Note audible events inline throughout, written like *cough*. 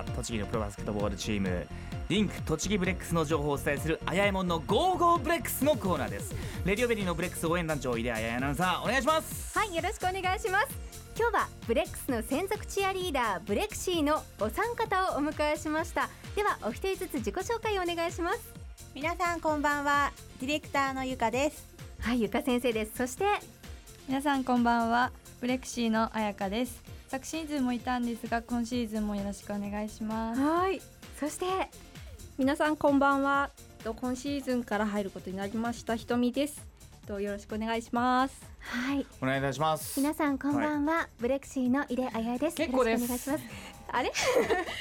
は栃木のプロバスケットボールチームリンク栃木ブレックスの情報をお伝えするあやえもんの Go Go BREXのコーナーです。レディオベリーのブレックス応援団長入江アナウンサーお願いします。はいよろしくお願いします。今日はブレックスの専属チアリーダーブレクシーのお三方をお迎えしました。ではお一人ずつ自己紹介をお願いします。皆さんこんばんは。ディレクターのゆかです。はいゆか先生です。そして皆さんこんばんは。ブレクシーのあやかです昨シーズンもいたんですが今シーズンもよろしくお願いします。はい。そして皆さんこんばんは。と今シーズンから入ることになりましたひとみです。とよろしくお願いします。はい。お願いいたします。皆さんこんばんは、ブレクシーの井出彩です。結構です。よろしくお願いしますあれ？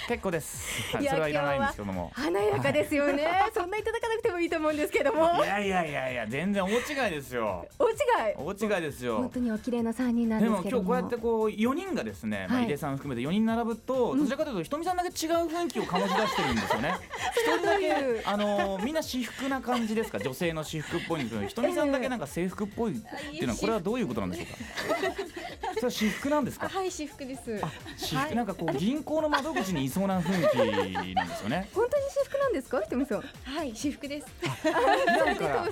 結構です、それはいらないんですけども。華やかですよね、*laughs* そんないただかなくてもいいと思うんですけども。いやいやいやいや全然大違いですよ。大違い？大違いですよ。本当にお綺麗な三人なんでもですけども。今日こうやってこう4人がですね、まあ、はい井出さん含めて4人並ぶと、どちらかというとひとみさんだけ違う雰囲気を醸し出してるんですよね。*laughs* 一人だけあのみんな私服な感じですか？女性の私服っぽいんですけどひとみさんだけなんか制服っぽいっていうのはこれはどういうことなんでしょうか？それは私服なんですか？はい私服です。私服。なんかこう銀行の窓口にいそうな雰囲気なんですよね。*laughs* 本当に私服なんですか？ひとみさんはい私服です。なんか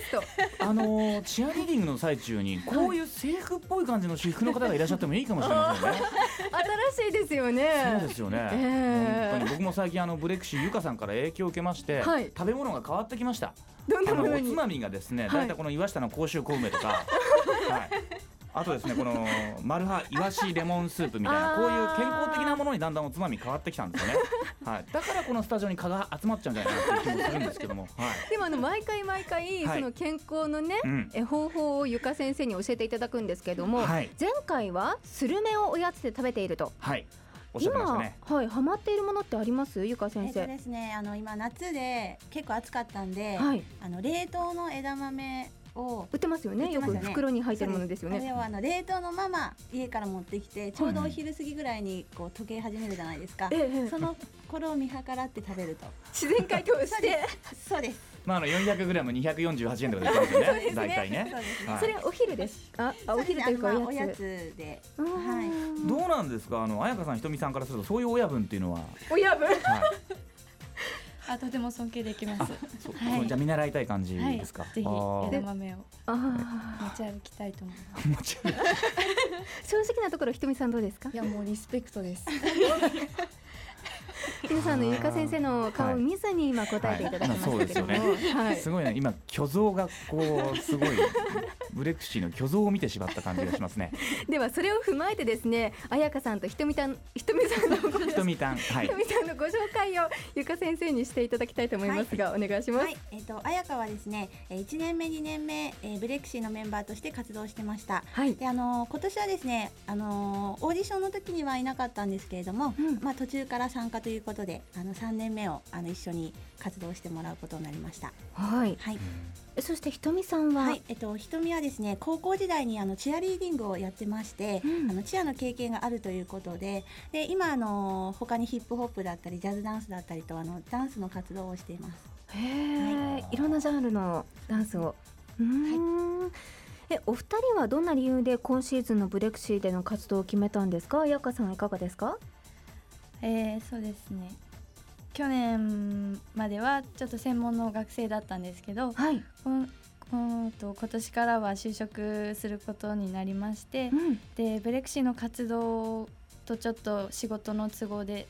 あのチアリーディングの最中にこういう制服っぽい感じの私服の方がいらっしゃってもいいかもしれませんね。*laughs* 新しいですよね。そうですよね、ええ。本当に僕も最近あのブレクシーゆかさんから影響を受けまして、はい。食べ物が変わってきました。どんなものに？おつまみがですね、はい。大体この岩下の甲州小梅とか、*laughs* はい、あとですねこの *laughs* マルハイワシレモンスープみたいなこういう健康的なものにだんだんおつまみ変わってきたんですよね、*laughs* はい、だからこのスタジオに蚊が集まっちゃうんじゃないかなっていう気もするんですけども、はい。でもあの毎回毎回はいその健康のね、うん。え方法をゆか先生に教えていただくんですけども、はい。前回はスルメをおやつで食べていると。はい、おっしゃってましたね。今はいハマっているものってあります？ゆかえっと先生、ですねあの今夏で結構暑かったんで、はい。あの冷凍の枝豆を売ってますよね。よく売ってますよね。袋に入ってるものですよね。あれをあの冷凍のまま家から持ってきてちょうどお昼過ぎぐらいにこう溶け始めるじゃないですか。ええその頃を見計らって食べると。自然解凍して。そうです。まああの 400g248 円とかで売ってますよね。*laughs* そうですね。大体ね。そうですね。はい。それお昼です。ああお昼というかおやつ。で。はい。どうなんですか？あの彩香さんひとみさんからするとそういう親分っていうのは、親分？はい、あとても尊敬できます。はい。じゃあ見習いたい感じはい。ですか、ぜひあー。枝豆を。あ持ち歩きたいと思います。*laughs* *laughs* 正直なところひとみさんどうですか？いやもうリスペクトです *laughs* 皆さんのゆか先生の顔を見ずに今答えていただきましたけども、はい。そうですはい。すごいね。今虚像がこうすごいブレクシーの虚像を見てしまった感じがしますね。*laughs* ではそれを踏まえてですね彩香さんとひとみたんひとみさんのごひとみたんはい。ひとみさんのご紹介をゆか先生にしていただきたいと思いますが、お願いします、はい、えっ、と綾香はですね、えー1年目2年目、えーブレクシーのメンバーとして活動してました。はい。であのー今年はですね、あのーオーディションの時にはいなかったんですけれども、うん。まあ途中から参加ということで、あの3年目をあの一緒に活動してもらうことになりました。はい。はい、そしてひとみさんは、はい、えっと瞳はですね、高校時代にあのチアリーディングをやってまして、うん。あのチアの経験があるということで、で今あのー他にヒップホップだったりジャズダンスだったりとあのダンスの活動をしています。へえ、い、ろんなジャンルのダンスを。うーん、えお二人はどんな理由で今シーズンのブレクシーでの活動を決めたんですか？彩香さんいかがですか？えー、そうですね。去年まではちょっと専門の学生だったんですけどはい、こんこんと今年からは就職することになりましてうん、でブレクシーの活動とちょっと仕事の都合で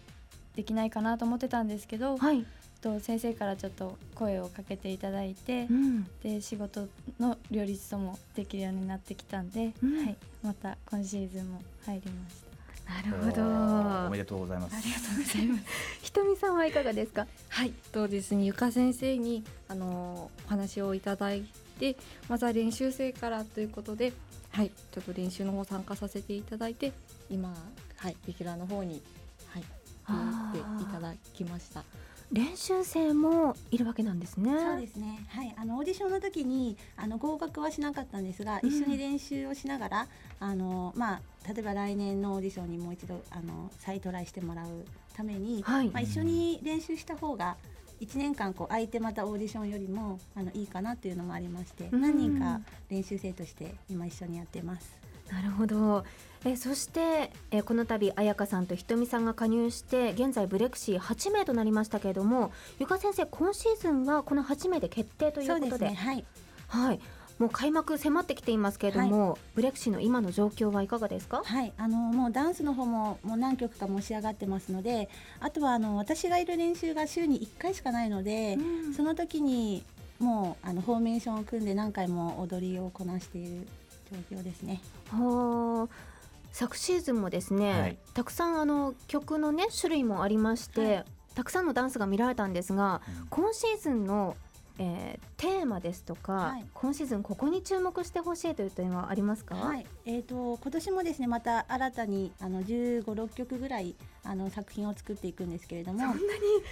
できないかなと思ってたんですけど、はい、と先生からちょっと声をかけていただいて、うん、で仕事の両立ともできるようになってきたんで、うん。はい、また今シーズンも入りました。なるほおーおどめでとうございます。ありがとうございます。ひとみさんはいかがですか？はいとですね。ゆか先生にあのお話をいただいてまずは練習生からということではいちょっと練習の方参加させていただいて今はいレギュラーの方にはいあー。入れていただきました練習生もいるわけなんですね。そうですね。はい、あのオーディションの時にあの合格はしなかったんですが、うん。一緒に練習をしながら、あのまあ例えば来年のオーディションにもう一度あの再トライしてもらうために、はい。まあ一緒に練習した方が1年間こう空いてまたオーディションよりもあのいいかなっていうのもありまして、うん。何人か練習生として今一緒にやってます。なるほど。えそしてえこの度彩香さんとひとみさんが加入して現在ブレクシー8名となりましたけれどもゆか先生今シーズンはこの8名で決定ということで。ですね。はい。はい。もう開幕迫ってきていますけれども、ブレクシーの今の状況はいかがですか？はい、あのもうダンスの方ももう何曲か申し上がってますのであとはあの私がいる練習が週に1回しかないので、うん。その時にもうあのフォーメーションを組んで何回も踊りをこなしている状況ですね。はあ昨シーズンもですね、はい。たくさんあの曲のね種類もありまして、はい。たくさんのダンスが見られたんですが、うん。今シーズンの、えーテーマですとか、はい。今シーズンここに注目してほしいという点はありますか、はい、えー、と今年もですねまた新たにあの15、6曲ぐらいあの作品を作っていくんですけれども、そんなに？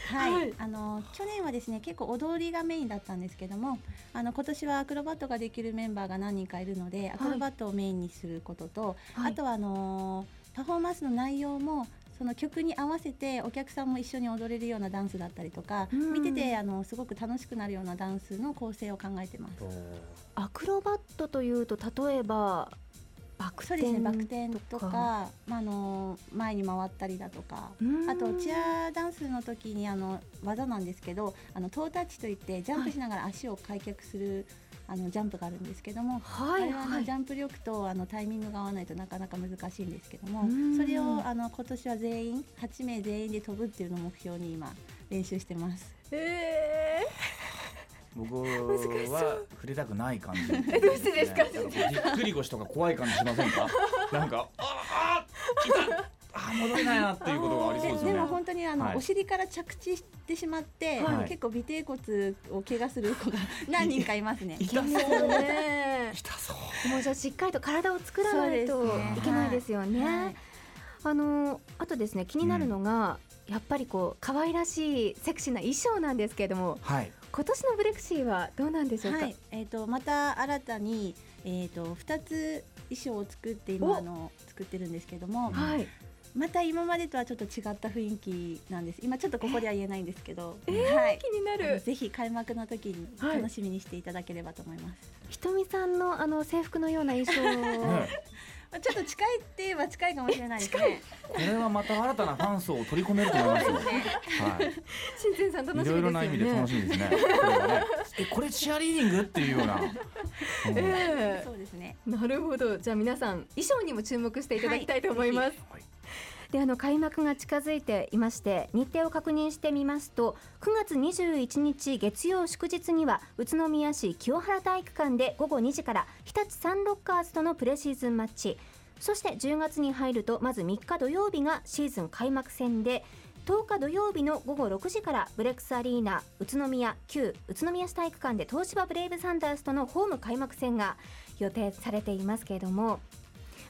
はい、はい。あの去年はですね結構踊りがメインだったんですけどもあの今年はアクロバットができるメンバーが何人かいるので、アクロバットをメインにすることと、はい。あとはあのパフォーマンスの内容もその曲に合わせてお客さんも一緒に踊れるようなダンスだったりとか、うん見ててあのすごく楽しくなるようなダンスの構成を考えてます。アクロバットというと例えばバクそうですね、バク転転とか、まあ、あの前に回ったりだとか、うん。あとチアダンスの時にあの技なんですけど、あのトータッチといってジャンプしながら足を開脚する、あのジャンプがあるんですけども、はいあれはあの、はいジャンプ力とあのタイミングが合わないとなかなか難しいんですけどもうん、それをあの今年は全員8名全員で飛ぶっていうのを目標に今練習してます。え僕は触れたくない感じ、*laughs* えどうしてですか？なんこうぎっくり腰とか怖い感じしませんか？*laughs* なんかああ痛いあ戻れないなっていうことがありそうですよね。でも本当にあの、はい。お尻から着地してしまって、はい。結構尾てい骨を怪我する子が *laughs* 何人かいますね。痛そう。ね。痛そう。もうじゃあしっかりと体を作らないといけないですよね。はい。あのあとですね気になるのが、やっぱりこう可愛らしいセクシーな衣装なんですけれども。はい今年のブレクシーはどうなんでしょうか、はい、えっ、とまた新たにえっ、と二つ衣装を作ってお今あの作ってるんですけども、はいまた今までとはちょっと違った雰囲気なんです。今ちょっとここでは言えないんですけど、えーはい。気になるぜひ開幕の時にはい楽しみにしていただければと思います。ひとみさんのあの制服のような衣装、*laughs* ちょっと近いって言えば近いかもしれないですね。これはまた新たなファン層を取り込めると思いますよ。はい。しんせんさん楽しみですよね。いろいろな意味で楽しみですね。えこれチアリーディングっていうような。うんええそうですね。なるほどじゃあ皆さん衣装にも注目していただきたいと思います、はいであの開幕が近づいていまして日程を確認してみますと9月21日月曜祝日には宇都宮市清原体育館で午後2時から日立サンロッカーズとのプレシーズンマッチ。そして10月に入るとまず3日土曜日がシーズン開幕戦で10日土曜日の午後6時からブレックスアリーナ宇都宮旧宇都宮市体育館で東芝ブレイブサンダースとのホーム開幕戦が予定されていますけれども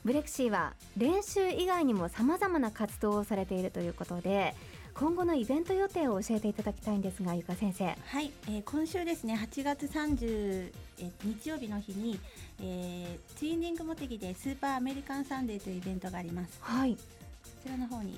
ブレクシーは練習以外にもさまざまな活動をされているということで今後のイベント予定を教えていただきたいんですがゆか先生。はい、えー今週ですね8月30、えー日曜日の日に、えーツインリングモテギでスーパーアメリカンサンデーというイベントがあります。はい。そちらの方に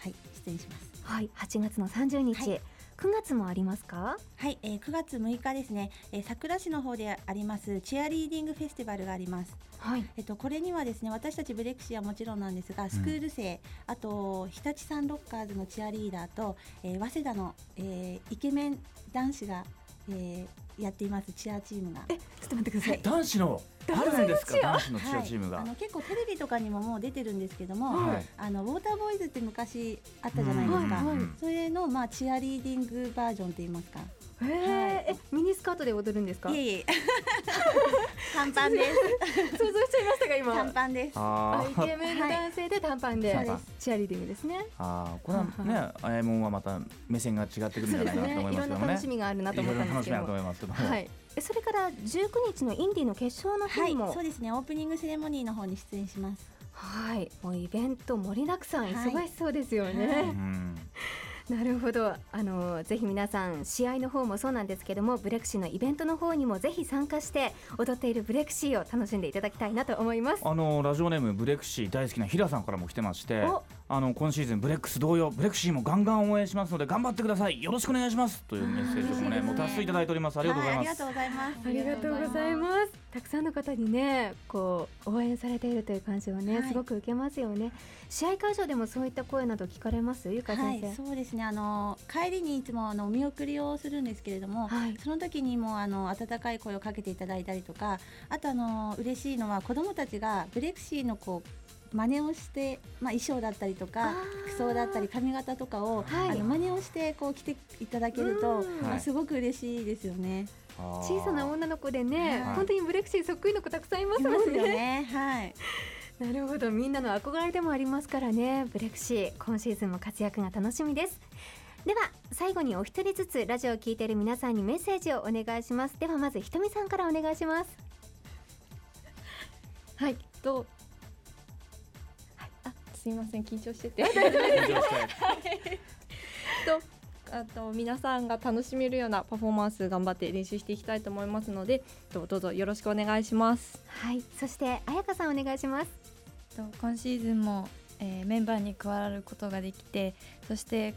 はい出演します。はい。8月の30日、はい9月もありますか？はい、えー9月6日ですね、えー桜市の方でありますチアリーディングフェスティバルがあります。はい。えっと、これにはですね私たちブレクシーはもちろんなんですがスクール生、あと日立サンロッカーズのチアリーダーと、えー早稲田の、えーイケメン男子が、えーやっていますチアチームが。ちょっと待ってください、男子のあるんですか？男子のチアチームが。はい、あの結構テレビとかにももう出てるんですけども、はい。あのウォーターボーイズって昔あったじゃないですか、それの、まあ、チアリーディングバージョンといいますかへー。えミニスカートで踊るんですか？いえいえ。*laughs* 短パンです。想像しちゃいましたが今。短パンです。あイケメンの男性で短パンで、そうですチアリーディングですね。あーこれはねあやもんはまた目線が違ってくるんじゃないかなと思いいろんなますけどもね。楽しみがあるなと思ったんですけど。いろいろ楽しみだと思いますけど。も。はい。えそれから19日のインディの決勝のはい日もそうですね。オープニングセレモニーの方に出演します。はい、もうイベント盛りだくさん。はい。忙しそうですよね。はいうん *laughs* なるほど、あのぜひ皆さん試合の方もそうなんですけども、ブレクシーのイベントの方にもぜひ参加して踊っているブレクシーを楽しんでいただきたいなと思います。あのラジオネームブレクシー大好きな平さんからも来てましておあの今シーズンブレックス同様ブレクシーもガンガン応援しますので頑張ってくださいよろしくお願いしますというメッセージもねもう多数いただいておりますありがとうございます、はありがとうございますありがとうございます。たくさんの方にね、こう応援されているという感じをね、はいすごく受けますよね。試合会場でもそういった声など聞かれます？ゆかはい先生。、そうですね。あの帰りにいつもあのお見送りをするんですけれども、はいその時にもあの温かい声をかけていただいたりとか、あとあの嬉しいのは子どもたちがブレクシーのこう真似をして、まあ衣装だったりとあかー服装だったり髪型とかを、はいあの真似をしてこう着ていただけると、うんまはいあすごく嬉しいですよね。小さな女の子でね、はい本当にブレクシーそっくりの子たくさんいますもんね。よね。はい。*laughs* なるほど、みんなの憧れでもありますからね、ブレクシー今シーズンも活躍が楽しみです。では最後にお一人ずつラジオを聞いている皆さんにメッセージをお願いします。ではまずひとみさんからお願いします。はいと、すみません緊張してて *laughs* とあと皆さんが楽しめるようなパフォーマンス頑張って練習していきたいと思いますのでとどうぞよろしくお願いします。はい、そして彩香さんお願いします。と今シーズンも、えーメンバーに加わることができてそして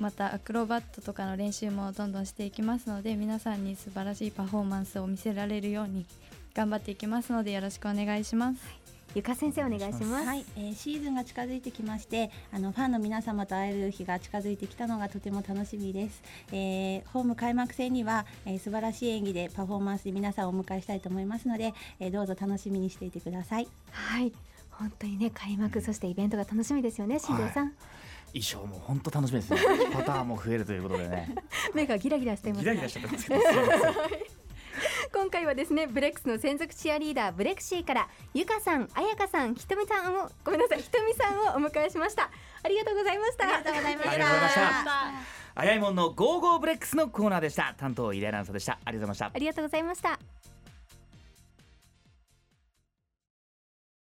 またアクロバットとかの練習もどんどんしていきますので皆さんに素晴らしいパフォーマンスを見せられるように頑張っていきますのでよろしくお願いします。ゆか先生お願いします。はい、えーシーズンが近づいてきましてあのファンの皆様と会える日が近づいてきたのがとても楽しみです、えーホーム開幕戦には、えー素晴らしい演技でパフォーマンスで皆さんをお迎えしたいと思いますので、えーどうぞ楽しみにしていてください。はい、本当にね開幕そしてイベントが楽しみですよね、新藤さん。衣装も本当楽しみですね。パターンも増えるということでね。*laughs* 目がギラギラしていますね。ギラギラしちゃってます *laughs* 今回はですねブレックスの専属チアリーダーブレクシーからゆかさん、あやかさん、ひとみさんをごめんなさいひとみさんをお迎えしました。ありがとうございました。ありがとうございました。あやえもんのゴーゴーブレックスのコーナーでした。担当入江アナウンサーでした。ありがとうございました。ありがとうございました